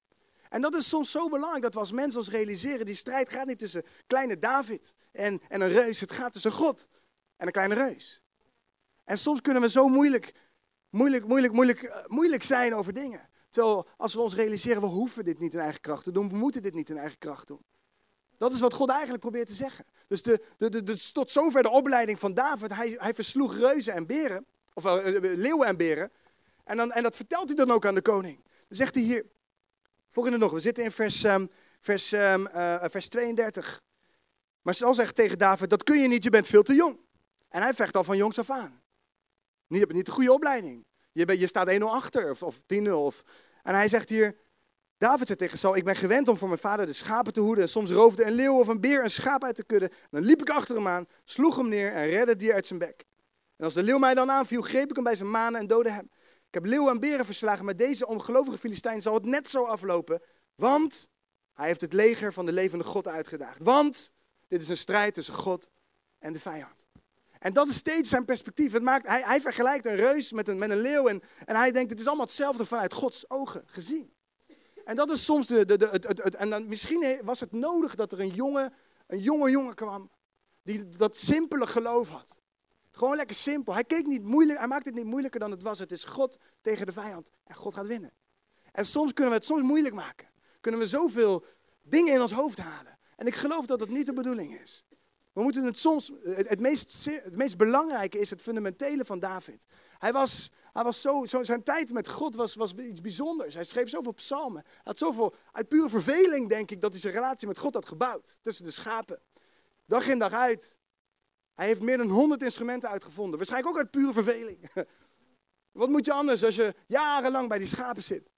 En dat is soms zo belangrijk dat we als mensen ons realiseren, die strijd gaat niet tussen kleine David en, en een reus. Het gaat tussen God en een kleine reus. En soms kunnen we zo moeilijk, moeilijk, moeilijk, moeilijk, eh, moeilijk zijn over dingen. Terwijl als we ons realiseren, we hoeven dit niet in eigen kracht te doen, we moeten dit niet in eigen kracht doen. Dat is wat God eigenlijk probeert te zeggen. Dus de, de, de, tot zover de opleiding van David. Hij, hij versloeg reuzen en beren. Of uh, leeuwen en beren. En, dan, en dat vertelt hij dan ook aan de koning. Dan zegt hij hier. Volgende nog. We zitten in vers, um, vers, uh, vers 32. Maar Saul zegt tegen David: Dat kun je niet, je bent veel te jong. En hij vecht al van jongs af aan. Je niet de goede opleiding. Je, je staat 1-0 achter of, of 10-0. Of, en hij zegt hier: David zei tegen Saul, ik ben gewend om voor mijn vader de schapen te hoeden. En soms roofde een leeuw of een beer een schaap uit de kudde. Dan liep ik achter hem aan, sloeg hem neer en redde het dier uit zijn bek. En als de leeuw mij dan aanviel, greep ik hem bij zijn manen en doodde hem. Ik heb leeuwen en beren verslagen, maar deze ongelovige Filistijn zal het net zo aflopen. Want hij heeft het leger van de levende God uitgedaagd. Want dit is een strijd tussen God en de vijand. En dat is steeds zijn perspectief. Het maakt, hij, hij vergelijkt een reus met een, met een leeuw en, en hij denkt het is allemaal hetzelfde vanuit Gods ogen gezien. En dat is soms de. de, de het, het, en dan, misschien was het nodig dat er een jonge, een jonge jongen kwam. Die dat simpele geloof had. Gewoon lekker simpel. Hij, keek niet moeilijk, hij maakte het niet moeilijker dan het was. Het is God tegen de vijand. En God gaat winnen. En soms kunnen we het soms moeilijk maken. Kunnen we zoveel dingen in ons hoofd halen. En ik geloof dat dat niet de bedoeling is. We moeten het soms, het, meest, het meest belangrijke is het fundamentele van David. Hij was, hij was zo, zo, zijn tijd met God was, was iets bijzonders. Hij schreef zoveel psalmen. Hij had zoveel, uit pure verveling denk ik, dat hij zijn relatie met God had gebouwd. Tussen de schapen. Dag in dag uit. Hij heeft meer dan honderd instrumenten uitgevonden. Waarschijnlijk ook uit pure verveling. [laughs] Wat moet je anders als je jarenlang bij die schapen zit?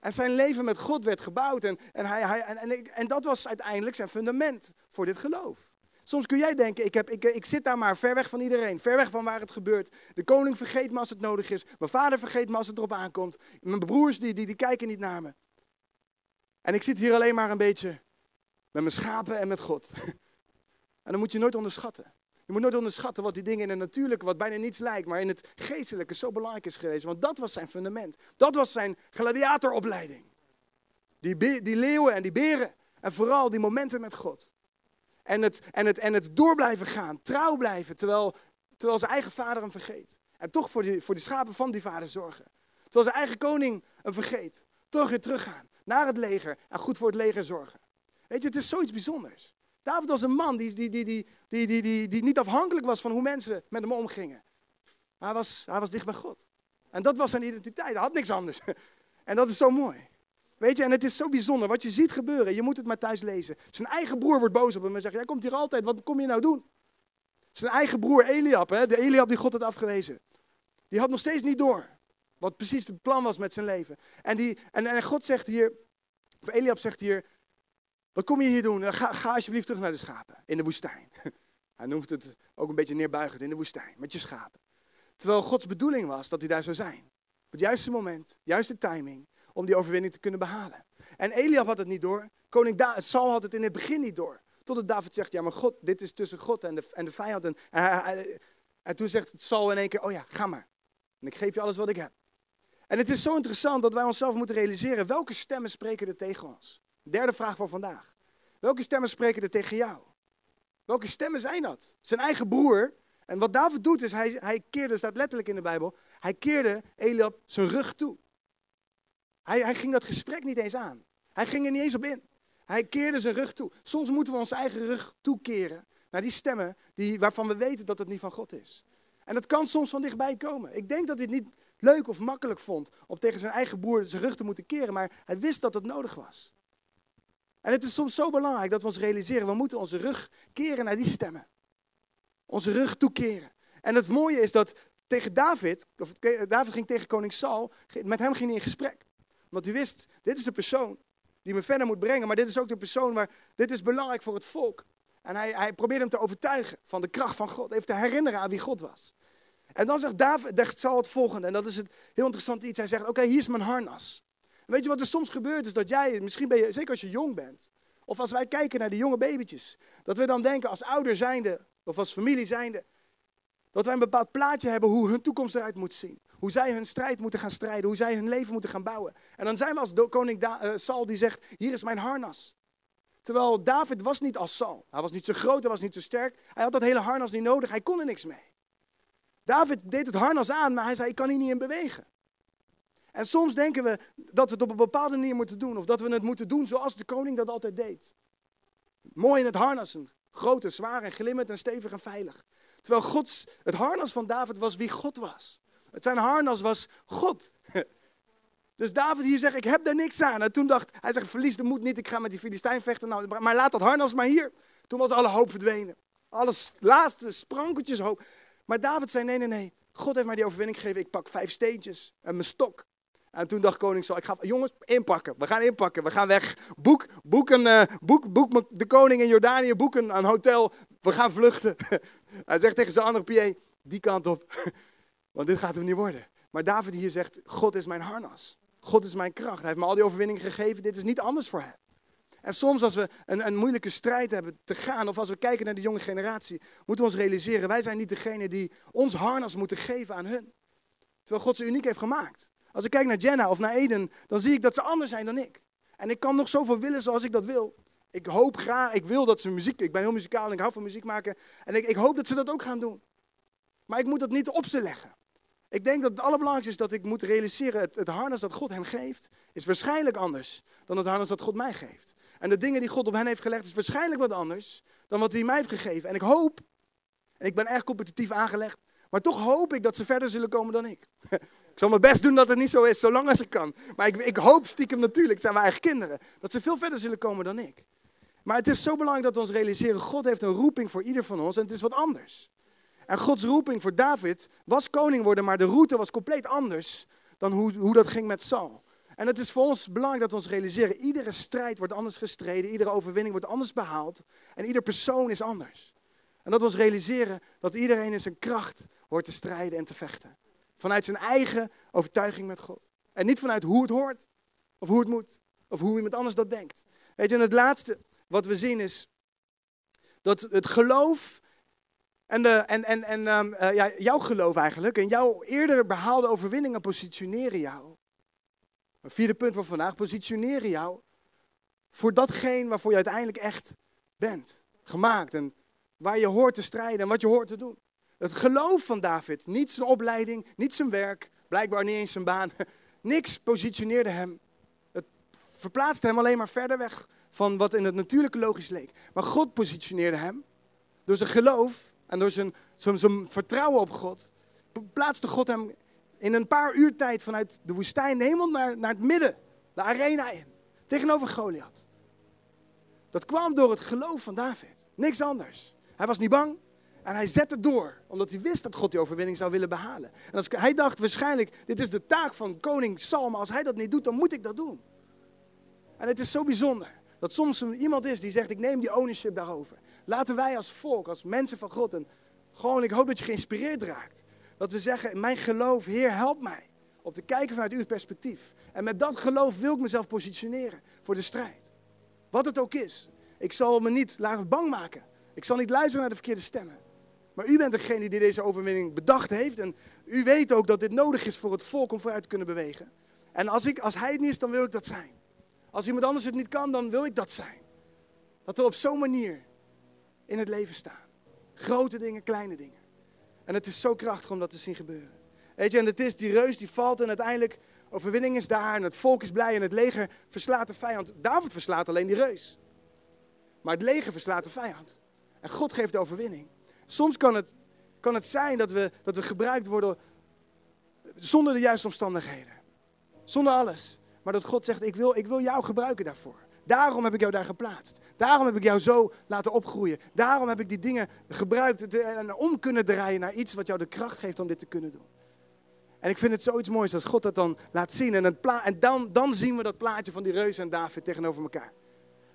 En zijn leven met God werd gebouwd. En, en, hij, hij, en, en dat was uiteindelijk zijn fundament voor dit geloof. Soms kun jij denken, ik, heb, ik, ik zit daar maar ver weg van iedereen, ver weg van waar het gebeurt. De koning vergeet me als het nodig is. Mijn vader vergeet me als het erop aankomt. Mijn broers die, die, die kijken niet naar me. En ik zit hier alleen maar een beetje met mijn schapen en met God. [laughs] En dat moet je nooit onderschatten. Je moet nooit onderschatten wat die dingen in het natuurlijke, wat bijna niets lijkt, maar in het geestelijke zo belangrijk is geweest. Want dat was zijn fundament. Dat was zijn gladiatoropleiding. Die, die leeuwen en die beren. En vooral die momenten met God. En het, en het, en het door blijven gaan, trouw blijven, terwijl, terwijl zijn eigen vader hem vergeet. En toch voor die, voor die schapen van die vader zorgen. Terwijl zijn eigen koning hem vergeet. Toch weer teruggaan naar het leger en goed voor het leger zorgen. Weet je, het is zoiets bijzonders. David was een man die, die, die, die, die, die, die, die niet afhankelijk was van hoe mensen met hem omgingen. Hij was, hij was dicht bij God. En dat was zijn identiteit. Hij had niks anders. [laughs] En dat is zo mooi. Weet je, en het is zo bijzonder wat je ziet gebeuren. Je moet het maar thuis lezen. Zijn eigen broer wordt boos op hem en zegt: Jij komt hier altijd, wat kom je nou doen? Zijn eigen broer Eliab, hè, de Eliab die God had afgewezen, die had nog steeds niet door wat precies het plan was met zijn leven. En, die, en, en God zegt hier, of Eliab zegt hier: Wat kom je hier doen? Ga, ga alsjeblieft terug naar de schapen in de woestijn. [laughs] Hij noemt het ook een beetje neerbuigend in de woestijn met je schapen. Terwijl Gods bedoeling was dat hij daar zou zijn. Op het juiste moment, juiste timing om die overwinning te kunnen behalen. En Eliab had het niet door. Koning da Saul had het in het begin niet door. Totdat David zegt, ja maar God, dit is tussen God en de, en de vijand. En, en, en toen zegt Saul in één keer, oh ja, ga maar. En ik geef je alles wat ik heb. En het is zo interessant dat wij onszelf moeten realiseren, welke stemmen spreken er tegen ons? Derde vraag voor vandaag. Welke stemmen spreken er tegen jou? Welke stemmen zijn dat? Zijn eigen broer. En wat David doet is, hij, hij keerde, staat letterlijk in de Bijbel, hij keerde Eliab zijn rug toe. Hij, hij ging dat gesprek niet eens aan. Hij ging er niet eens op in. Hij keerde zijn rug toe. Soms moeten we onze eigen rug toekeren naar die stemmen die, waarvan we weten dat het niet van God is. En dat kan soms van dichtbij komen. Ik denk dat hij het niet leuk of makkelijk vond om tegen zijn eigen broer zijn rug te moeten keren, maar hij wist dat het nodig was. En het is soms zo belangrijk dat we ons realiseren, we moeten onze rug keren naar die stemmen. Onze rug toekeren. En het mooie is dat tegen David, of David ging tegen koning Saul, met hem ging hij in gesprek. Want hij wist, dit is de persoon die me verder moet brengen, maar dit is ook de persoon waar, dit is belangrijk voor het volk. En hij, hij probeerde hem te overtuigen van de kracht van God, even te herinneren aan wie God was. En dan zegt David, zegt Saul het volgende, en dat is het heel interessant iets. Hij zegt, oké, hier is mijn harnas. weet je wat er soms gebeurt, is dat jij, misschien ben je, zeker als je jong bent, of als wij kijken naar de jonge babytjes, dat we dan denken als ouder zijnde, of als familie zijnde, dat wij een bepaald plaatje hebben hoe hun toekomst eruit moet zien. Hoe zij hun strijd moeten gaan strijden, hoe zij hun leven moeten gaan bouwen. En dan zijn we als koning da uh, Saul die zegt, hier is mijn harnas. Terwijl David was niet als Saul. Hij was niet zo groot, hij was niet zo sterk. Hij had dat hele harnas niet nodig, hij kon er niks mee. David deed het harnas aan, maar hij zei, ik kan hier niet in bewegen. En soms denken we dat we het op een bepaalde manier moeten doen. Of dat we het moeten doen zoals de koning dat altijd deed. Mooi in het harnas, een grote, zwaar en glimmend en stevig en veilig. Terwijl Gods, het harnas van David was wie God was. Het zijn harnas was God. [laughs] Dus David hier zegt, ik heb daar niks aan. En toen dacht hij, zegt, verlies de moed niet, ik ga met die Filistijn vechten. Nou, maar laat dat harnas maar hier. Toen was alle hoop verdwenen. Alles laatste sprankeltjes hoop. Maar David zei, nee, nee, nee. God heeft mij die overwinning gegeven. Ik pak vijf steentjes en mijn stok. En toen dacht koning Saul, ik ga, jongens, inpakken. We gaan inpakken. We gaan weg. Boek, boek, uh, boek, boek de koning in Jordanië. Boek een, een hotel. We gaan vluchten. [laughs] Hij zegt tegen zijn andere PA, die kant op. [laughs] Want dit gaat hem niet worden. Maar David hier zegt, God is mijn harnas. God is mijn kracht. Hij heeft me al die overwinningen gegeven. Dit is niet anders voor hem. En soms als we een, een, moeilijke strijd hebben te gaan, of als we kijken naar de jonge generatie, moeten we ons realiseren, wij zijn niet degene die ons harnas moeten geven aan hun. Terwijl God ze uniek heeft gemaakt. Als ik kijk naar Jenna of naar Eden, dan zie ik dat ze anders zijn dan ik. En ik kan nog zoveel willen zoals ik dat wil. Ik hoop graag, ik wil dat ze muziek, ik ben heel muzikaal en ik hou van muziek maken. En ik, ik hoop dat ze dat ook gaan doen. Maar ik moet dat niet op ze leggen. Ik denk dat het allerbelangrijkste is dat ik moet realiseren, het, het harnas dat God hen geeft, is waarschijnlijk anders dan het harnas dat God mij geeft. En de dingen die God op hen heeft gelegd, is waarschijnlijk wat anders dan wat hij mij heeft gegeven. En ik hoop, en ik ben erg competitief aangelegd, maar toch hoop ik dat ze verder zullen komen dan ik. [laughs] Ik zal mijn best doen dat het niet zo is, zolang als ik kan. Maar ik, ik hoop stiekem natuurlijk, zijn mijn eigen kinderen, dat ze veel verder zullen komen dan ik. Maar het is zo belangrijk dat we ons realiseren, God heeft een roeping voor ieder van ons en het is wat anders. En Gods roeping voor David was koning worden, maar de route was compleet anders dan hoe, hoe dat ging met Saul. En het is voor ons belangrijk dat we ons realiseren, iedere strijd wordt anders gestreden, iedere overwinning wordt anders behaald en ieder persoon is anders. En dat we ons realiseren dat iedereen in zijn kracht hoort te strijden en te vechten. Vanuit zijn eigen overtuiging met God. En niet vanuit hoe het hoort, of hoe het moet, of hoe iemand anders dat denkt. Weet je, en het laatste wat we zien is dat het geloof en, de, en, en, en um, uh, ja, jouw geloof eigenlijk, en jouw eerder behaalde overwinningen positioneren jou. Een vierde punt van vandaag, positioneren jou voor datgene waarvoor je uiteindelijk echt bent. Gemaakt en waar je hoort te strijden en wat je hoort te doen. Het geloof van David, niet zijn opleiding, niet zijn werk, blijkbaar niet eens zijn baan. [laughs] Niks positioneerde hem. Het verplaatste hem alleen maar verder weg van wat in het natuurlijke logisch leek. Maar God positioneerde hem door zijn geloof en door zijn, vertrouwen op God. Plaatste God hem in een paar uur tijd vanuit de woestijn helemaal naar, naar het midden, de arena in. Tegenover Goliath. Dat kwam door het geloof van David. Niks anders. Hij was niet bang. En hij zette door, omdat hij wist dat God die overwinning zou willen behalen. En hij dacht waarschijnlijk, dit is de taak van koning Saul, maar als hij dat niet doet, dan moet ik dat doen. En het is zo bijzonder dat soms iemand is die zegt, ik neem die ownership daarover. Laten wij als volk, als mensen van God, en gewoon, ik hoop dat je geïnspireerd raakt. Dat we zeggen, mijn geloof, Heer, help mij. Om te kijken vanuit uw perspectief. En met dat geloof wil ik mezelf positioneren voor de strijd. Wat het ook is. Ik zal me niet laten bang maken. Ik zal niet luisteren naar de verkeerde stemmen. Maar u bent degene die deze overwinning bedacht heeft. En u weet ook dat dit nodig is voor het volk om vooruit te kunnen bewegen. En als, ik, als hij het niet is, dan wil ik dat zijn. Als iemand anders het niet kan, dan wil ik dat zijn. Dat we op zo'n manier in het leven staan. Grote dingen, kleine dingen. En het is zo krachtig om dat te zien gebeuren. Weet je, en het is die reus die valt en uiteindelijk overwinning is daar en het volk is blij en het leger verslaat de vijand. David verslaat alleen die reus. Maar het leger verslaat de vijand. En God geeft de overwinning. Soms kan het, kan het zijn dat we, dat we gebruikt worden zonder de juiste omstandigheden. Zonder alles. Maar dat God zegt, ik wil, ik wil jou gebruiken daarvoor. Daarom heb ik jou daar geplaatst. Daarom heb ik jou zo laten opgroeien. Daarom heb ik die dingen gebruikt en om kunnen draaien naar iets wat jou de kracht geeft om dit te kunnen doen. En ik vind het zoiets moois als God dat dan laat zien. En, en dan, dan zien we dat plaatje van die reus en David tegenover elkaar.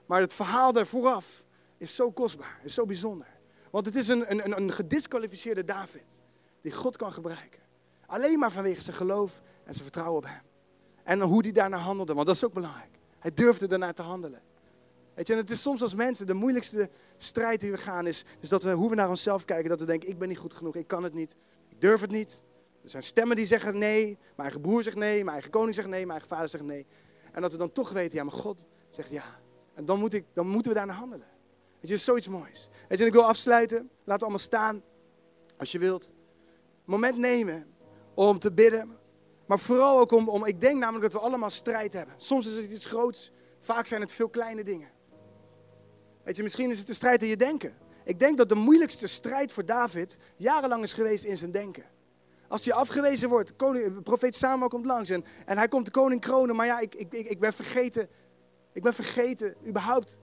Maar het verhaal daar vooraf is zo kostbaar, is zo bijzonder. Want het is een, een, een gedisqualificeerde David die God kan gebruiken. Alleen maar vanwege zijn geloof en zijn vertrouwen op hem. En hoe hij daarna handelde, want dat is ook belangrijk. Hij durfde daarna te handelen. Weet je, en het is soms als mensen de moeilijkste strijd die we gaan is, is dat we, hoe we naar onszelf kijken, dat we denken, ik ben niet goed genoeg, ik kan het niet, ik durf het niet. Er zijn stemmen die zeggen nee, mijn eigen broer zegt nee, mijn eigen koning zegt nee, mijn eigen vader zegt nee. En dat we dan toch weten, ja, maar God zegt ja. En dan, moet ik, dan moeten we daarna handelen. Dat is zoiets moois. Weet je, en ik wil afsluiten, laten we allemaal staan, als je wilt. Moment nemen om te bidden, maar vooral ook om, om, ik denk namelijk dat we allemaal strijd hebben. Soms is het iets groots, vaak zijn het veel kleine dingen. Weet je, misschien is het de strijd in je denken. Ik denk dat de moeilijkste strijd voor David jarenlang is geweest in zijn denken. Als hij afgewezen wordt, koning, profeet Samuel komt langs en, en hij komt de koning kronen, maar ja, ik, ik, ik ben vergeten, ik ben vergeten, überhaupt,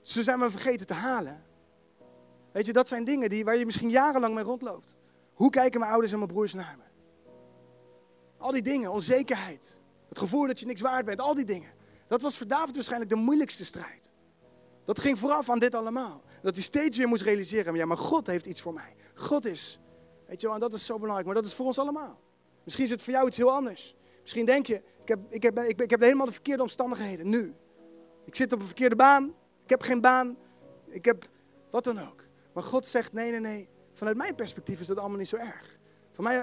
ze zijn me vergeten te halen. Weet je, dat zijn dingen die, waar je misschien jarenlang mee rondloopt. Hoe kijken mijn ouders en mijn broers naar me? Al die dingen, onzekerheid. Het gevoel dat je niks waard bent, al die dingen. Dat was voor David waarschijnlijk de moeilijkste strijd. Dat ging vooraf aan dit allemaal. Dat hij steeds weer moest realiseren, ja, maar God heeft iets voor mij. God is. Weet je wel, en dat is zo belangrijk, maar dat is voor ons allemaal. Misschien is het voor jou iets heel anders. Misschien denk je, ik heb, ik heb, ik, ik heb helemaal de verkeerde omstandigheden, nu. Ik zit op een verkeerde baan, ik heb geen baan, ik heb wat dan ook. Maar God zegt, nee, nee, nee, vanuit mijn perspectief is dat allemaal niet zo erg.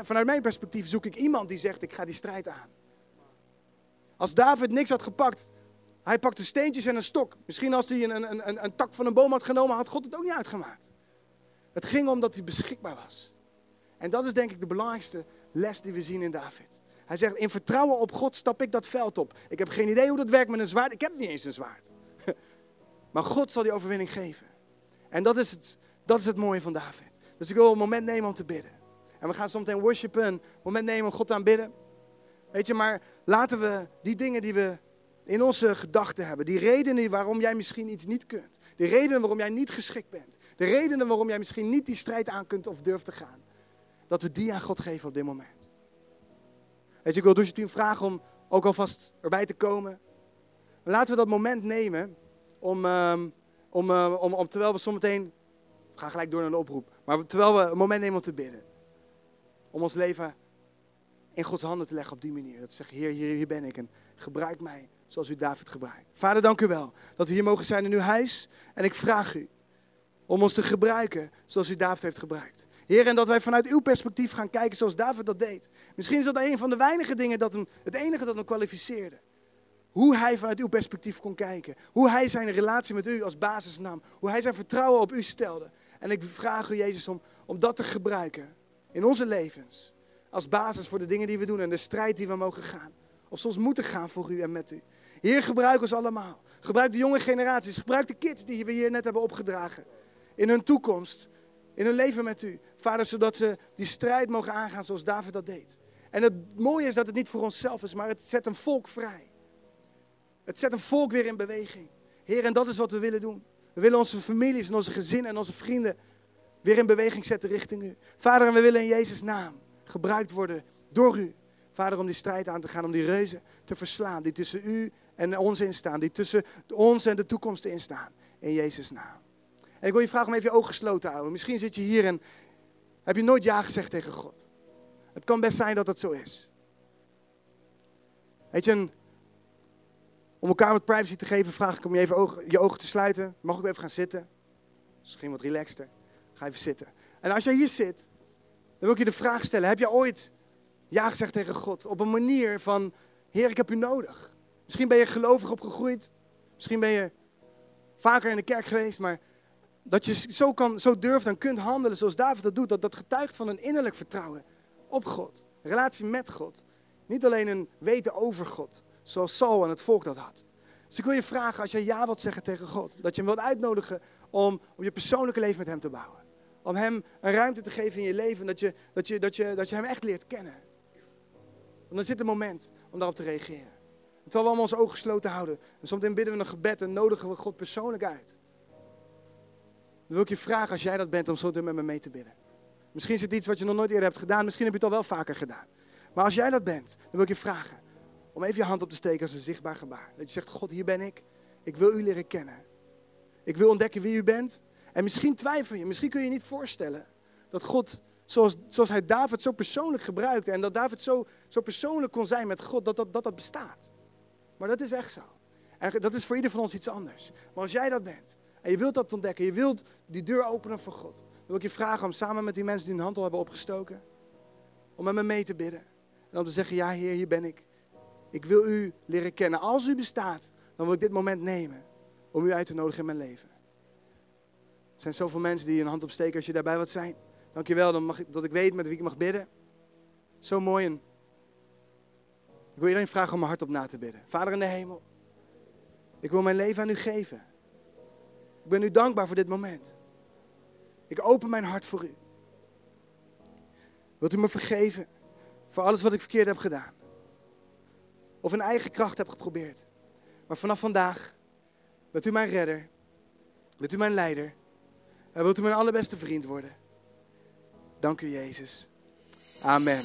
Vanuit mijn perspectief zoek ik iemand die zegt, ik ga die strijd aan. Als David niks had gepakt, hij pakte steentjes en een stok. Misschien als hij een, een, een, een tak van een boom had genomen, had God het ook niet uitgemaakt. Het ging om dat hij beschikbaar was. En dat is denk ik de belangrijkste les die we zien in David. Hij zegt, in vertrouwen op God stap ik dat veld op. Ik heb geen idee hoe dat werkt met een zwaard. Ik heb niet eens een zwaard. [laughs] Maar God zal die overwinning geven. En dat is het, dat is het mooie van David. Dus ik wil een moment nemen om te bidden. En we gaan zometeen worshipen, een moment nemen om God aanbidden. Weet je, maar laten we die dingen die we in onze gedachten hebben, die redenen waarom jij misschien iets niet kunt, de redenen waarom jij niet geschikt bent, de redenen waarom jij misschien niet die strijd aan kunt of durft te gaan, dat we die aan God geven op dit moment. Weet je, ik wil dus je vragen om ook alvast erbij te komen. Laten we dat moment nemen om, um, om, uh, om, om terwijl we zometeen, we gaan gelijk door naar de oproep, maar terwijl we een moment nemen om te bidden om ons leven in Gods handen te leggen op die manier. Dat zeggen, Heer, hier, hier ben ik en gebruik mij zoals u David gebruikt. Vader, dank u wel dat we hier mogen zijn in uw huis. En ik vraag u om ons te gebruiken zoals u David heeft gebruikt. Heer, en dat wij vanuit uw perspectief gaan kijken zoals David dat deed. Misschien is dat een van de weinige dingen, dat hem, het enige dat hem kwalificeerde. Hoe hij vanuit uw perspectief kon kijken. Hoe hij zijn relatie met u als basis nam. Hoe hij zijn vertrouwen op u stelde. En ik vraag u, Jezus, om, om dat te gebruiken in onze levens. Als basis voor de dingen die we doen en de strijd die we mogen gaan. Of soms moeten gaan voor u en met u. Heer, gebruik ons allemaal. Gebruik de jonge generaties. Gebruik de kids die we hier net hebben opgedragen. In hun toekomst. In hun leven met u. Vader, zodat ze die strijd mogen aangaan zoals David dat deed. En het mooie is dat het niet voor onszelf is, maar het zet een volk vrij. Het zet een volk weer in beweging. Heer, en dat is wat we willen doen. We willen onze families en onze gezinnen en onze vrienden weer in beweging zetten richting u. Vader, en we willen in Jezus' naam gebruikt worden door u. Vader, om die strijd aan te gaan, om die reuzen te verslaan die tussen u en ons instaan, die tussen ons en de toekomst instaan. In Jezus' naam. En ik wil je vragen om even je ogen gesloten te houden. Misschien zit je hier en heb je nooit ja gezegd tegen God. Het kan best zijn dat dat zo is. Weet je, Om elkaar wat privacy te geven, vraag ik om je even ogen, je ogen te sluiten. Mag ik even gaan zitten? Misschien wat relaxter. Ga even zitten. En als jij hier zit, dan wil ik je de vraag stellen: heb je ooit ja gezegd tegen God op een manier van: Heer, ik heb u nodig? Misschien ben je gelovig opgegroeid. Misschien ben je vaker in de kerk geweest, maar dat je zo, kan, zo durft en kunt handelen zoals David dat doet, dat, dat getuigt van een innerlijk vertrouwen op God. Een relatie met God. Niet alleen een weten over God, zoals Saul en het volk dat had. Dus ik wil je vragen, als jij ja wilt zeggen tegen God, dat je hem wilt uitnodigen om, om je persoonlijke leven met hem te bouwen. Om hem een ruimte te geven in je leven, dat je, dat je, dat je, dat je hem echt leert kennen. Want dan zit het moment om daarop te reageren. Terwijl we allemaal onze ogen gesloten houden. En soms bidden we een gebed en nodigen we God persoonlijk uit. Dan wil ik je vragen, als jij dat bent, om zo met me mee te bidden. Misschien is het iets wat je nog nooit eerder hebt gedaan. Misschien heb je het al wel vaker gedaan. Maar als jij dat bent, dan wil ik je vragen om even je hand op te steken als een zichtbaar gebaar. Dat je zegt, God, hier ben ik. Ik wil u leren kennen. Ik wil ontdekken wie u bent. En misschien twijfel je, misschien kun je je niet voorstellen dat God, zoals, zoals hij David zo persoonlijk gebruikte en dat David zo, zo persoonlijk kon zijn met God, dat dat, dat dat bestaat. Maar dat is echt zo. En dat is voor ieder van ons iets anders. Maar als jij dat bent en je wilt dat ontdekken, je wilt die deur openen voor God, dan wil ik je vragen om samen met die mensen die hun hand al hebben opgestoken, om met me mee te bidden. En om te zeggen, ja Heer, hier ben ik. Ik wil u leren kennen. Als u bestaat, dan wil ik dit moment nemen om u uit te nodigen in mijn leven. Er zijn zoveel mensen die een hand opsteken als je daarbij wat zijn. Dankjewel dan mag ik, dat ik weet met wie ik mag bidden. Zo mooi. En ik wil iedereen vragen om mijn hart op na te bidden. Vader in de hemel, ik wil mijn leven aan u geven. Ik ben u dankbaar voor dit moment. Ik open mijn hart voor u. Wilt u me vergeven voor alles wat ik verkeerd heb gedaan? Of in eigen kracht heb geprobeerd? Maar vanaf vandaag bent u mijn redder. Bent u mijn leider. En wilt u mijn allerbeste vriend worden. Dank u, Jezus. Amen.